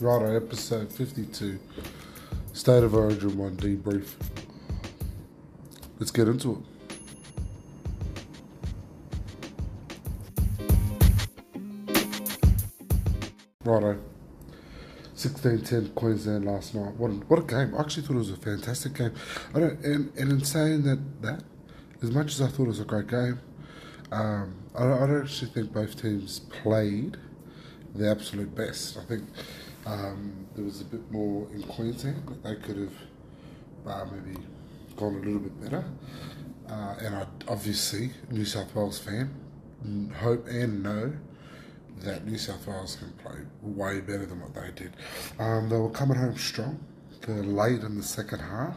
Righto, episode 52, State of Origin 1 debrief. Let's get into it. Righto. 16-10 Queensland last night. What a, what a game. I actually thought it was a fantastic game. I don't, and, and in saying that, that, as much as I thought it was a great game, um, I, I don't actually think both teams played the absolute best. I think um, there was a bit more in Queensland that they could have uh, maybe gone a little bit better. Uh, and I obviously, New South Wales fan, hope and know that New South Wales can play way better than what they did. Um, they were coming home strong, they're late in the second half,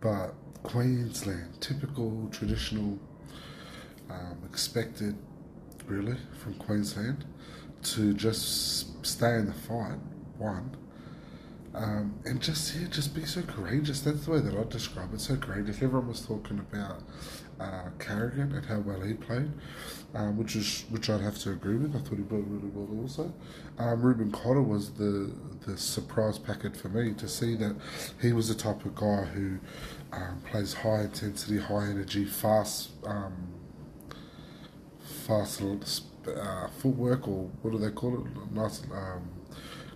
but Queensland, typical, traditional, um, expected, really, from Queensland to just stay in the fight, one, um, and just yeah, just be so courageous. That's the way that I describe it. So courageous. Everyone was talking about uh, Carrigan and how well he played, um, which is which I'd have to agree with. I thought he played really well also. Um, Reuben Cotter was the the surprise packet for me to see that he was the type of guy who um, plays high intensity, high energy, fast, um, fast uh, footwork or what do they call it? Nice um,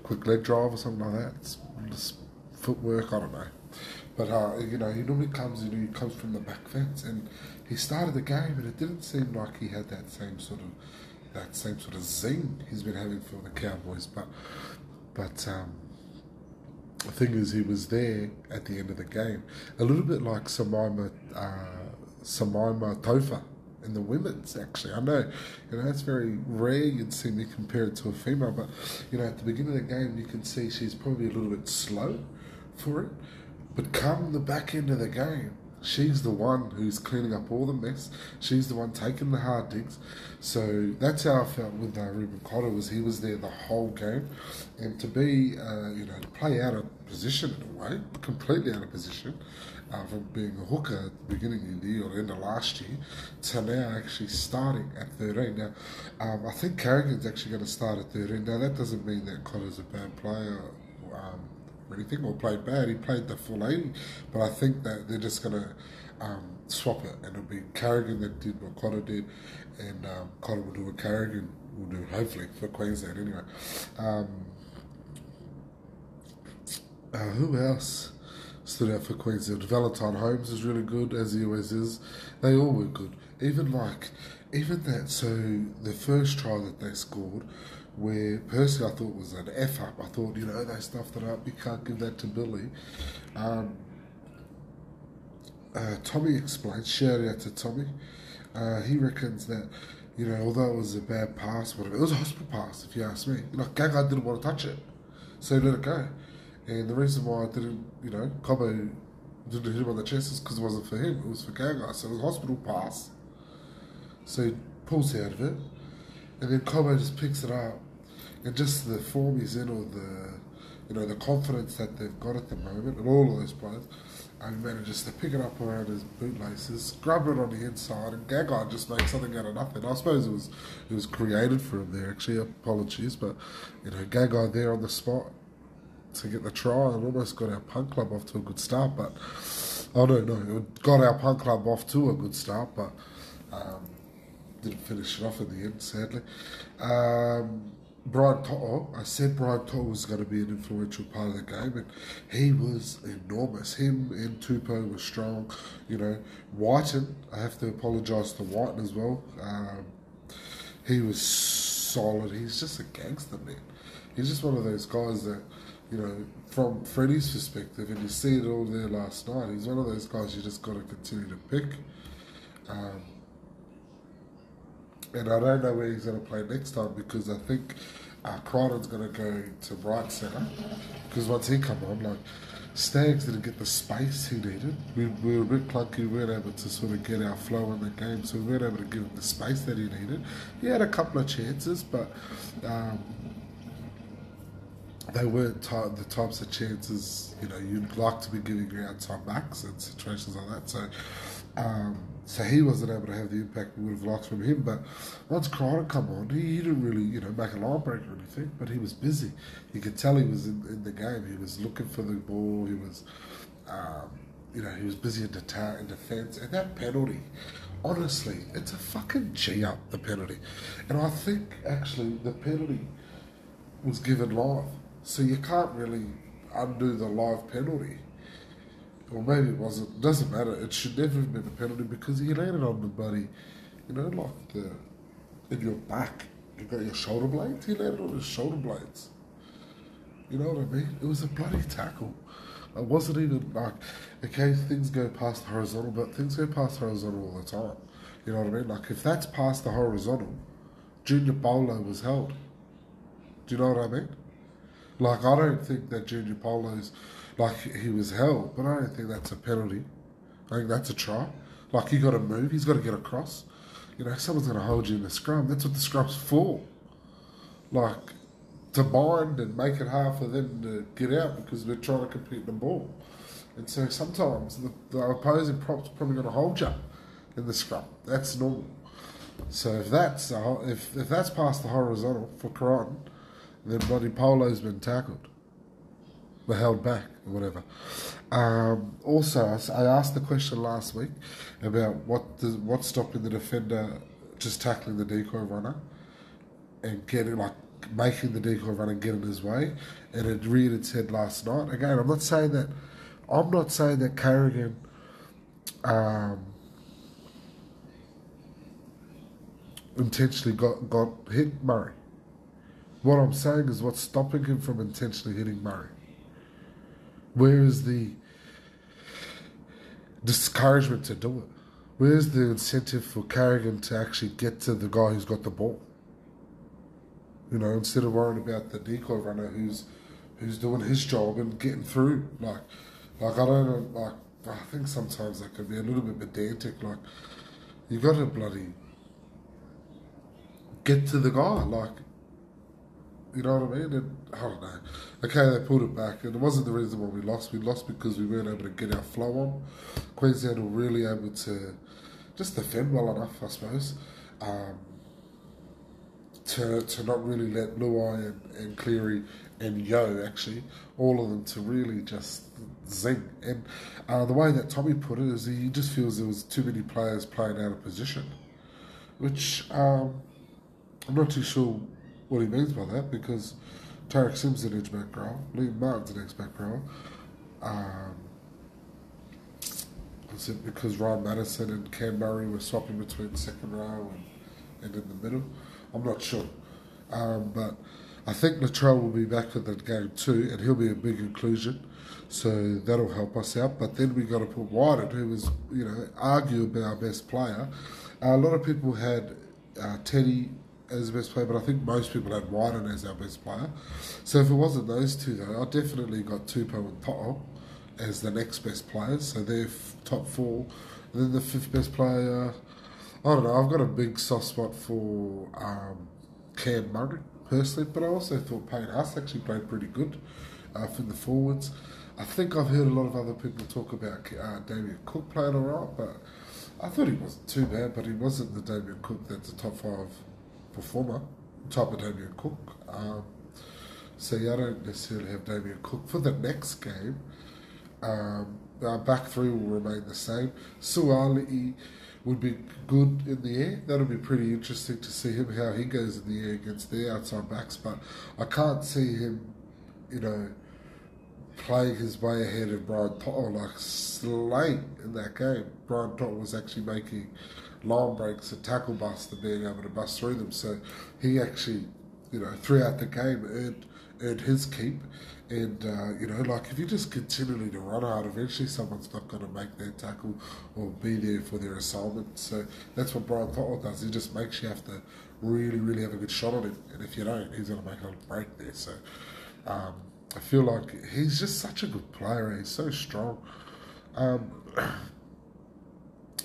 quick leg drive or something like that. It's, footwork, I don't know. But uh, you know, he normally comes in. He comes from the back fence, and he started the game, and it didn't seem like he had that same sort of that same sort of zing he's been having for the Cowboys. But but um, the thing is, he was there at the end of the game, a little bit like Simaima uh, Simaima Taufa in the women's. Actually, I know you know that's very rare. You'd see me compare it to a female, but you know at the beginning of the game, you can see she's probably a little bit slow for it. But come the back end of the game, she's the one who's cleaning up all the mess. She's the one taking the hard digs. So that's how I felt with uh, Reuben Cotter was he was there the whole game, and to be uh, you know to play out of position in a way, completely out of position. Uh, from being a hooker at the beginning of the year or end of last year to now actually starting at 13. Now, um, I think Carrigan's actually going to start at 13. Now, that doesn't mean that Cotter's a bad player. Um, or anything or played bad. He played the full 80, but I think that they're just going to um, swap it and it'll be Carrigan that did what Cotter did, and um, Cotter will do what Carrigan will do, hopefully, for Queensland anyway. Um, uh, who else stood out for Queensland? Valentine Holmes is really good, as he always is. They all were good. Even like, even that, so the first try that they scored where personally I thought was an F up. I thought, you know, they stuffed it up. You can't give that to Billy. Um, uh, Tommy explained, shout out to Tommy. Uh, he reckons that, you know, although it was a bad pass, whatever, it was a hospital pass, if you ask me. Like, Gagai didn't want to touch it, so he let it go. And the reason why I didn't, you know, Cobbo didn't hit him on the chest is because it wasn't for him, it was for Gagai. So it was hospital pass. So he pulls out of it, and then Cobbo just picks it up and just the form he's in, or the you know the confidence that they've got at the moment, and all of those players, and manages to pick it up around his bootlaces, grab it on the inside, and Gagai just makes something out of nothing. I suppose it was it was created for him there. Actually, apologies, but you know Gagai there on the spot to get the try and almost got our punk club off to a good start. But oh no, no, it got our punk club off to a good start, but um, didn't finish it off in the end, sadly. Um, Brian To'o, I said Brian To'o was going to be an influential part of the game, and he was enormous. Him and Tupou were strong. You know, Wighton, I have to apologise to Wighton as well. Um, he was solid. He's just a gangster, man. He's just one of those guys that, you know, from Freddie's perspective, and you see it all there last night, he's one of those guys you just got to continue to pick. Um, and I don't know where he's going to play next time because I think uh, Crichton's going to go to right centre because once he come on, like Stags didn't get the space he needed. We, we were a bit clunky. We weren't able to sort of get our flow in the game, so we weren't able to give him the space that he needed. He had a couple of chances, but um, they weren't the types of chances you know you'd like to be giving your outside backs and situations like that. So Um, so he wasn't able to have the impact we would have liked from him. But once Crichton come on, he, he didn't really, you know, make a line break or anything. But he was busy. You could tell he was in, in the game. He was looking for the ball. He was, um, you know, he was busy in, deta- in defence. And that penalty, honestly, it's a fucking G up the penalty. And I think actually the penalty was given live, so you can't really undo the live penalty or maybe it wasn't. Doesn't matter. It should never have been a penalty because he landed on the buddy, you know, like the in your back. You got your shoulder blades. He landed on his shoulder blades. You know what I mean? It was a bloody tackle. It wasn't even like okay, things go past the horizontal, but things go past horizontal all the time. You know what I mean? Like if that's past the horizontal, Junior Paulo was held. Do you know what I mean? Like I don't think that Junior Paulo's like he was held, but I don't think that's a penalty. I think that's a try. Like he got to move, he's got to get across. You know, someone's going to hold you in the scrum. That's what the scrum's for. Like to bind and make it hard for them to get out because we're trying to compete in the ball. And so sometimes the, the opposing prop's probably going to hold you in the scrum. That's normal. So if that's if if that's past the horizontal for Crichton, then bloody Paulo's been tackled were held back or whatever. Um, also, I asked the question last week about what what's stopping the defender just tackling the decoy runner and getting like making the decoy runner get in his way, and it reared its head last night. Again, I'm not saying that I'm not saying that Carrigan. Um, intentionally got, got hit Murray. What I'm saying is what's stopping him from intentionally hitting Murray. Where is the discouragement to do it? Where's the incentive for Carrigan to actually get to the guy who's got the ball? You know, instead of worrying about the decoy runner who's who's doing his job and getting through. Like, like I don't like I think sometimes that can be a little bit pedantic. Like, you got to bloody get to the guy. Like, you know what I mean? And I don't know. Okay, they pulled it back, and it wasn't the reason why we lost. We lost because we weren't able to get our flow on. Queensland were really able to just defend well enough, I suppose, um, to to not really let Luai and, and Cleary and Yeo actually all of them to really just zing. And uh, the way that Tommy put it is he just feels there was too many players playing out of position, which um, I'm not too sure what he means by that because Tariq Sims is an edge back row, Liam Martin's an ex back row. Um, is it because Ryan Matterson and Cam Murray were swapping between second row and, and in the middle? I'm not sure. Um, but I think Latrell will be back for the game too, and he'll be a big inclusion. So that'll help us out. But then we got to put Wighton, who was, you know, arguably our best player. Uh, a lot of people had uh, Teddy as the best player, but I think most people had Wighton as our best player. So if it wasn't those two, though, I definitely got Tupou and To'o as the next best players. So they're f- top four. And then the fifth best player, I don't know, I've got a big soft spot for um, Cam Murray, personally, but I also thought Payne Haas actually played pretty good uh, for the forwards. I think I've heard a lot of other people talk about uh, Damien Cook playing alright, but I thought he wasn't too bad, but he wasn't the Damien Cook that's a top five performer, type of Damien Cook. Um, so yeah, I don't necessarily have Damien Cook for the next game. Um, our back three will remain the same. Suaalii would be good in the air. That'll be pretty interesting to see him how he goes in the air against the outside backs. But I can't see him, you know, playing his way ahead of Brian To'o like late in that game. Brian To'o was actually making long breaks and tackle bust and being able to bust through them. So he actually, you know, throughout the game earned earned his keep. And uh, you know, like if you just continually to run hard, eventually someone's not going to make their tackle or be there for their assignment. So that's what Brian Thotwell does. He just makes you have to really, really have a good shot on him. And if you don't, he's going to make a break there. So um, I feel like he's just such a good player. He's so strong. Um,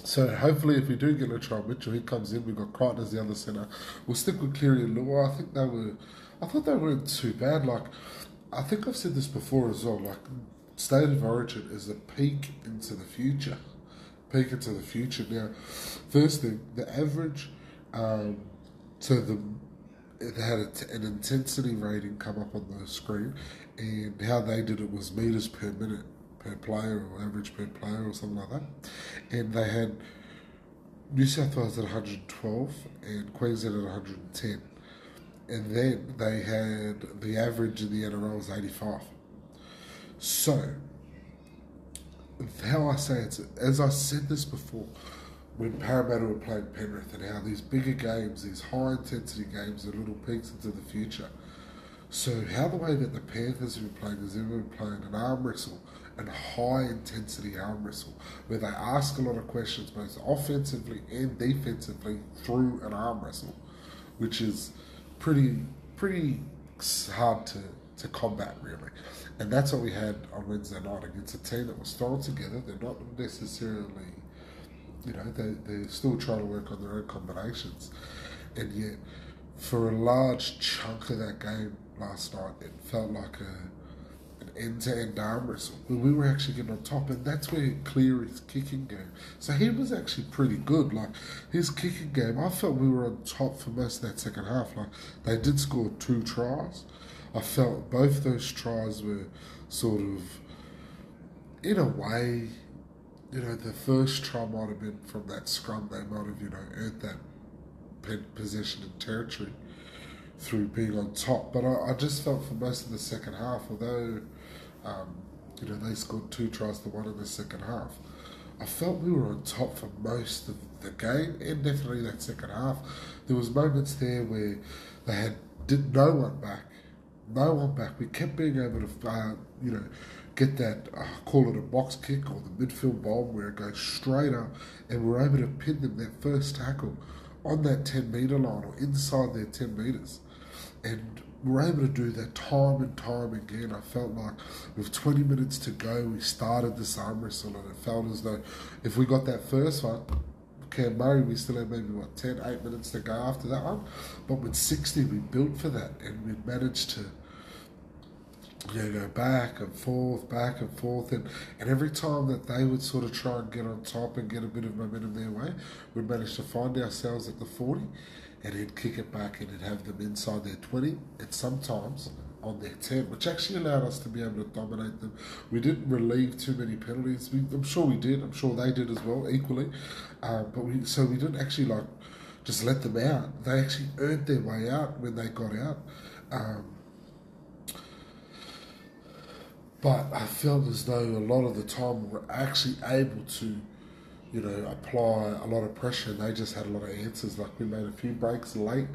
So hopefully, if we do get Latrell Mitchell, he comes in. We've got Crichton as the other centre. We'll stick with Cleary and Lua. I think they were. I thought they weren't too bad. Like, I think I've said this before as well. Like, state of origin is a peek into the future, peek into the future. Now, first thing, the average, um, the it had a an intensity rating come up on the screen, and how they did it was meters per minute per player or average per player or something like that, and they had New South Wales at 112 and Queensland at 110, and then they had the average in the NRL was 85. So how I say it, as I said this before, when Parramatta were playing Penrith and how these bigger games, these high intensity games, are little peeks into the future. So how the way that the Panthers have been playing is they've been playing an arm wrestle and high intensity arm wrestle where they ask a lot of questions both offensively and defensively through an arm wrestle, which is pretty pretty hard to, to combat really. And that's what we had on Wednesday night against a team that was thrown together. They're not necessarily, you know, they, they're still trying to work on their own combinations. And yet, for a large chunk of that game last night, it felt like a, an end-to-end arm wrestle where we were actually getting on top, and that's where Cleary's kicking game. So he was actually pretty good. Like his kicking game, I felt we were on top for most of that second half. Like they did score two tries, I felt both those tries were sort of, in a way, you know, the first try might have been from that scrum. They might have, you know, earned that possession and territory through being on top. But I, I, just felt for most of the second half, although, um, you know, they scored two tries to one in the second half, I felt we were on top for most of the game and definitely that second half. There was moments there where they had did no one back no one back. We kept being able to, uh, you know, get that, uh, call it a box kick or the midfield bomb where it goes straight up, and we're able to pin them that first tackle on that 10 metre line or inside their 10 metres. And we're able to do that time and time again. I felt like with 20 minutes to go, we started this arm wrestle, and it felt as though if we got that first one, Cam Murray, we still had maybe what 10, 8 minutes to go after that one. But with 60, we built for that and we managed to you know, go back and forth, back and forth, and, and every time that they would sort of try and get on top and get a bit of momentum their way, we managed to find ourselves at the 40 and he'd kick it back and he'd have them inside their 20 and sometimes on their 10, which actually allowed us to be able to dominate them. We didn't relieve too many penalties. We, I'm sure we did. I'm sure they did as well, equally. Um, but we so we didn't actually like just let them out. They actually earned their way out when they got out. Um, but I felt as though a lot of the time we were actually able to, you know, apply a lot of pressure. They just had a lot of answers. Like we made a few breaks late.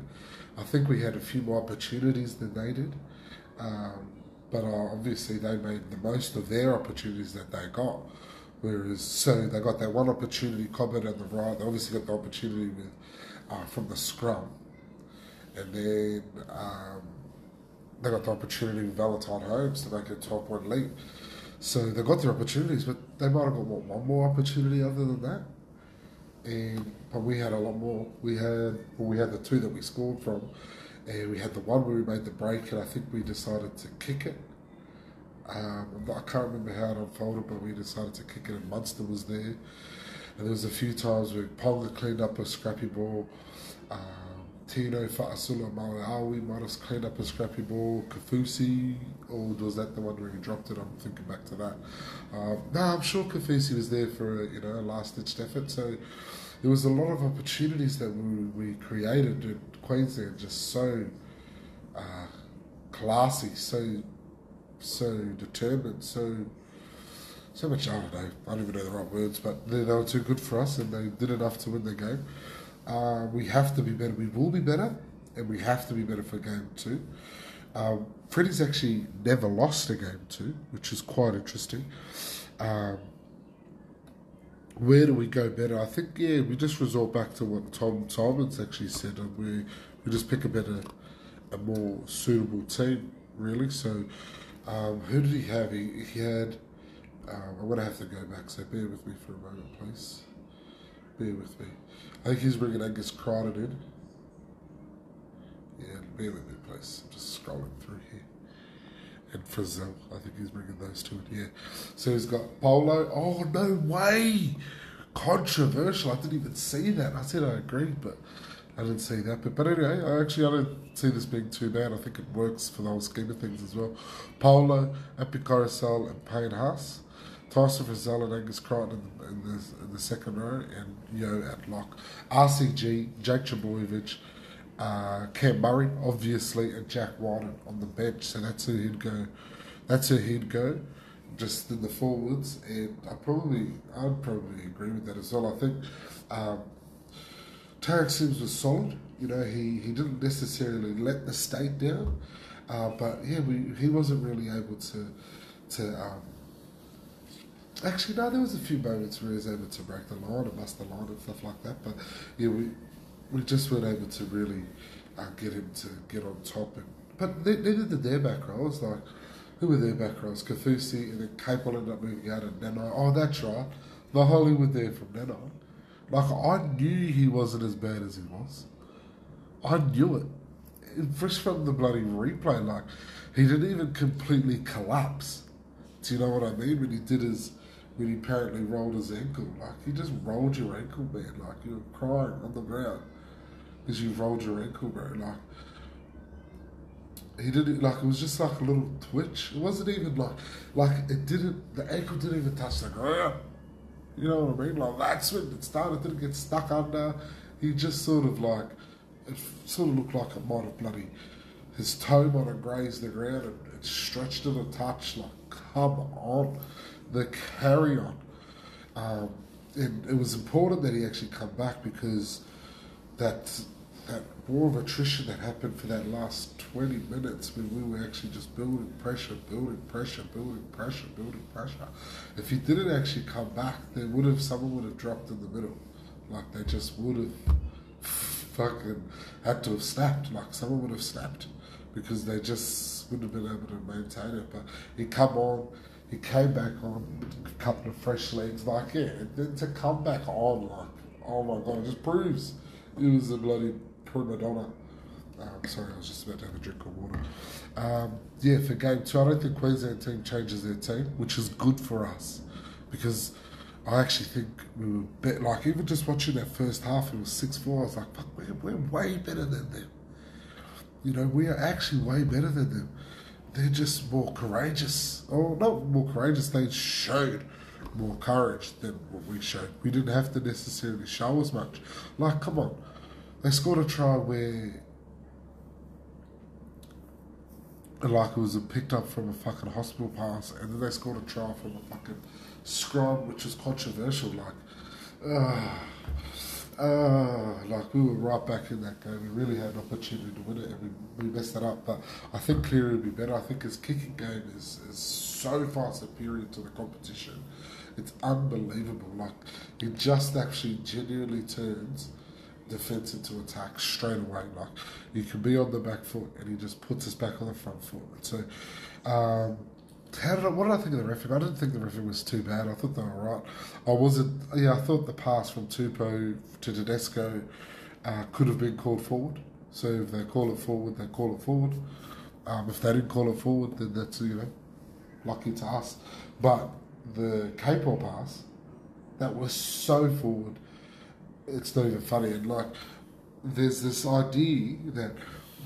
I think we had a few more opportunities than they did. Um, but uh, obviously they made the most of their opportunities that they got. Whereas, so they got that one opportunity, Cobbett on the right. They obviously got the opportunity with uh, from the scrum, and then um, they got the opportunity with Valentine Holmes to make a 12 point lead. So they got their opportunities, but they might have got what, one more opportunity other than that. And but we had a lot more. We had well, we had the two that we scored from, and we had the one where we made the break, and I think we decided to kick it. Um, I can't remember how it unfolded, but we decided to kick it, and Munster was there. And there was a few times where Ponga cleaned up a scrappy ball. Um, Tino Fa'asuamaleaui might have cleaned up a scrappy ball. Kaufusi, or was that the one where he dropped it? I'm thinking back to that. Um, no, I'm sure Kaufusi was there for a, you know a last-ditch effort. So there was a lot of opportunities that we, we created. And Queensland just so uh, classy, so so determined, so so much. I don't know. I don't even know the right words, but they, they were too good for us, and they did enough to win the game. Uh, we have to be better. We will be better, and we have to be better for game two. Um, Freddie's actually never lost a game two, which is quite interesting. Um, where do we go better? I think yeah, we just resort back to what Tom Simons actually said, and we we just pick a better, a more suitable team, really. So, um, who did he have? He, he had. Um, I'm gonna have to go back, so bear with me for a moment, please. Bear with me. I think he's bringing Angus Crichton in. Yeah, bear with me, please. I'm just scrolling through here. And Frizell, I think he's bringing those two in here. So he's got Paulo. Oh, no way! controversial. I didn't even see that. I said I agree, but I didn't see that. But, but anyway, I actually I don't see this being too bad. I think it works for the whole scheme of things as well. Paulo, Api Koroisau, and Payne Haas. Tyson Frizell and Angus Crichton in, in, the, in the second row, and Yeo at lock. RCG, Jake Trbojevic, uh, Cam Murray, obviously, and Jack Wighton on the bench. So that's who he'd go. That's who he'd go, just in the forwards. And I probably, I'd probably agree with that as well. I think um, Tariq Sims was solid. You know, he, he didn't necessarily let the state down, uh, but yeah, we, he wasn't really able to to. Um, actually, no, there was a few moments where he was able to break the line and bust the line and stuff like that. But yeah, we we just weren't able to really uh, get him to get on top. And, but neither did their back rows. Like, who were their back rows? Kaufusi and then Capewell ended up moving out and Nanai. Oh, that's right. The Hollywood there from Nanai. Like, I knew he wasn't as bad as he was. I knew it. Fresh from the bloody replay, like, he didn't even completely collapse. Do you know what I mean? When he did his, when he apparently rolled his ankle, like, he just rolled your ankle, man. Like, you were crying on the ground because you rolled your ankle, bro. Like, he did it like it was just like a little twitch. It wasn't even like like it didn't the ankle didn't even touch the ground. You know what I mean? Like that's when it started, didn't get stuck under. He just sort of like it sort of looked like it might have bloody his toe might have grazed the ground and it stretched it a touch. Like come on, the carry on. Um, and it was important that he actually come back because that that war of attrition that happened for that last 20 minutes when we were actually just building pressure, building pressure, building pressure, building pressure. If he didn't actually come back, then would have someone would have dropped in the middle. Like they just would have fucking had to have snapped. Like someone would have snapped because they just wouldn't have been able to maintain it. But he come on, he came back on a couple of fresh legs. Like yeah, to come back on, like oh my god, it just proves he was a bloody prima donna. Um, sorry, I was just about to have a drink of water. Um, yeah, for game two, I don't think Queensland team changes their team, which is good for us because I actually think we were better. Like even just watching that first half, it was six four. I was like, fuck, we're, we're way better than them. You know, we are actually way better than them. They're just more courageous. Or not more courageous. They showed more courage than what we showed. We didn't have to necessarily show as much. Like, come on they scored a try where like it was picked up from a fucking hospital pass, and then they scored a try from a fucking scrum, which was controversial. Like, uh, uh, like we were right back in that game. We really had an opportunity to win it, and we, we messed it up. But I think Cleary would be better. I think his kicking game is, is so far superior to the competition. It's unbelievable. Like, he just actually genuinely turns defense into attack straight away. Like you can be on the back foot, and he just puts us back on the front foot. so, um, how did I, what did I think of the referee? I didn't think the referee was too bad. I thought they were right. I wasn't. Yeah, I thought the pass from Tupou to Tedesco uh, could have been called forward. So if they call it forward, they call it forward. Um, if they didn't call it forward, then that's you know lucky to us. But the Capewell pass that was so forward it's not even funny. And like, there's this idea that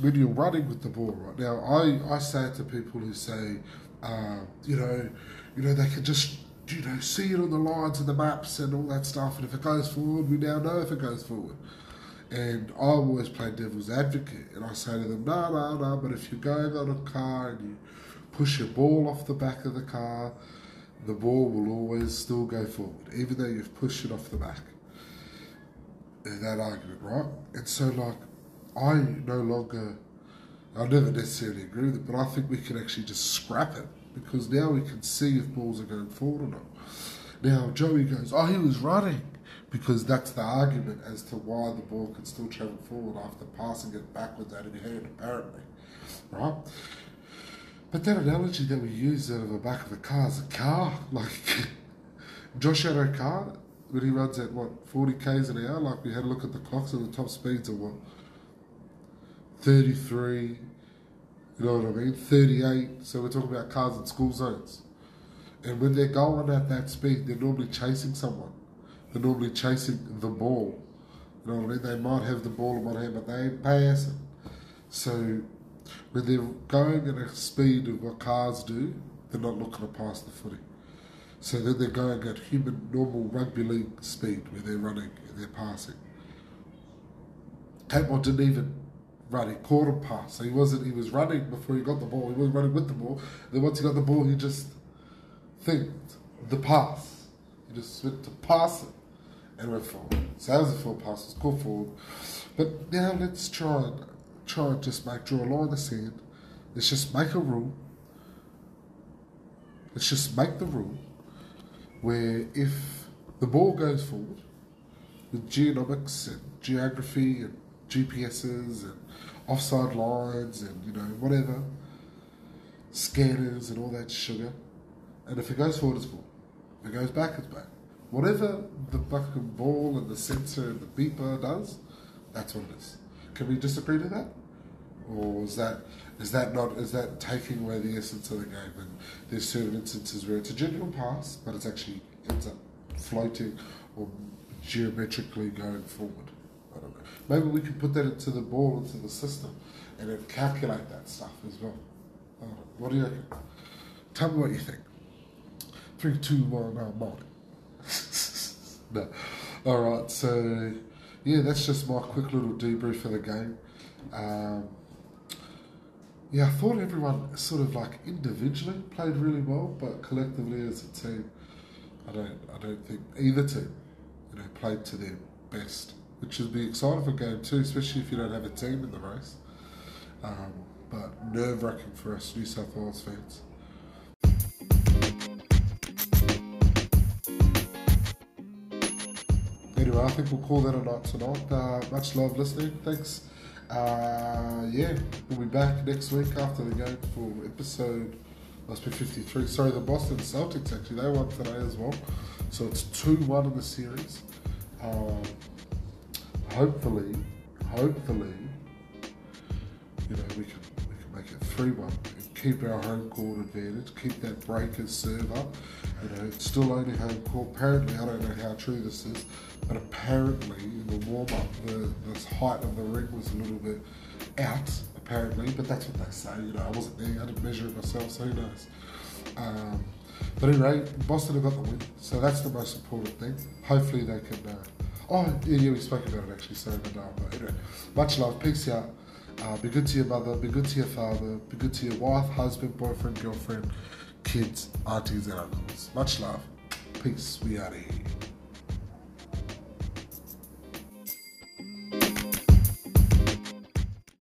when you're running with the ball, right now, I, I say it to people who say, uh, you know, you know, they can just you know see it on the lines and the maps and all that stuff. And if it goes forward, we now know if it goes forward. And I always play devil's advocate, and I say to them, no, no, no. But if you're going on a car and you push your ball off the back of the car, the ball will always still go forward, even though you've pushed it off the back that argument, right? And so, like, I no longer, I never necessarily agree with it, but I think we can actually just scrap it because now we can see if balls are going forward or not. Now, Joey goes, oh, he was running because that's the argument as to why the ball can still travel forward after passing it backwards out of your hand, apparently, right? But that analogy that we use out of the back of the car is a car. Like, Josh had a car, when he runs at what 40 k's an hour, like we had a look at the clocks and the top speeds are what 33, you know what I mean, 38. So we're talking about cars in school zones, and when they're going at that speed, they're normally chasing someone. They're normally chasing the ball. You know what I mean? They might have the ball in one hand, but they ain't passing. So when they're going at a speed of what cars do, they're not looking to pass the footy. So then they're going at human, normal rugby league speed where they're running and they're passing. Capewell didn't even run, he caught a pass. So he wasn't, he was running before he got the ball, he wasn't running with the ball. Then once he got the ball, he just thinked the pass. He just went to pass it and went forward. So that was a full pass, it's called forward. But now let's try and try and just make draw a line in the sand. Let's just make a rule. Let's just make the rule where if the ball goes forward with geonomics and geography and GPSs and offside lines and you know whatever scanners and all that sugar, and if it goes forward, it's forward. If it goes back, it's back. Whatever the fucking ball and the sensor and the beeper does, that's what it is. Can we disagree to that? Or is that is that not is that taking away the essence of the game? And there's certain instances where it's a genuine pass, but it's actually ends up floating or geometrically going forward. Maybe we could put that into the ball, into the system, and then calculate that stuff as well. I. What do you? Tell me what you think. Three, two, one, morning. no. All right. So, yeah, that's just my quick little debrief for the game. Um, yeah, I thought everyone sort of like individually played really well, but collectively as a team, I don't, I don't think either team, you know, played to their best, which would be exciting for game two, especially if you don't have a team in the race. Um, but nerve wracking for us New South Wales fans. Anyway, I think we'll call that a night tonight. Uh, much love listening. Thanks. Uh, yeah, we'll be back next week after the game for episode must be 53. Sorry, the Boston Celtics actually they won today as well, so it's two one in the series. Um, hopefully, hopefully, you know we can we can make it three one and keep our home court advantage, keep that breakers serve up. You know, it's still only home court. Apparently, I don't know how true this is, but apparently in the warm up, the, the height of the ring was a little bit out, apparently, but that's what they say. You know, I wasn't there, I didn't measure it myself, so who knows. Um, but anyway, Boston have got the win, so that's the most important thing. Hopefully, they can. Uh, oh, yeah, yeah, we spoke about it actually, sorry, but, uh, but anyway, much love, peace out. Uh, be good to your mother, be good to your father, be good to your wife, husband, boyfriend, girlfriend kids, aunties, and uncles. Much love. Peace. We out of here.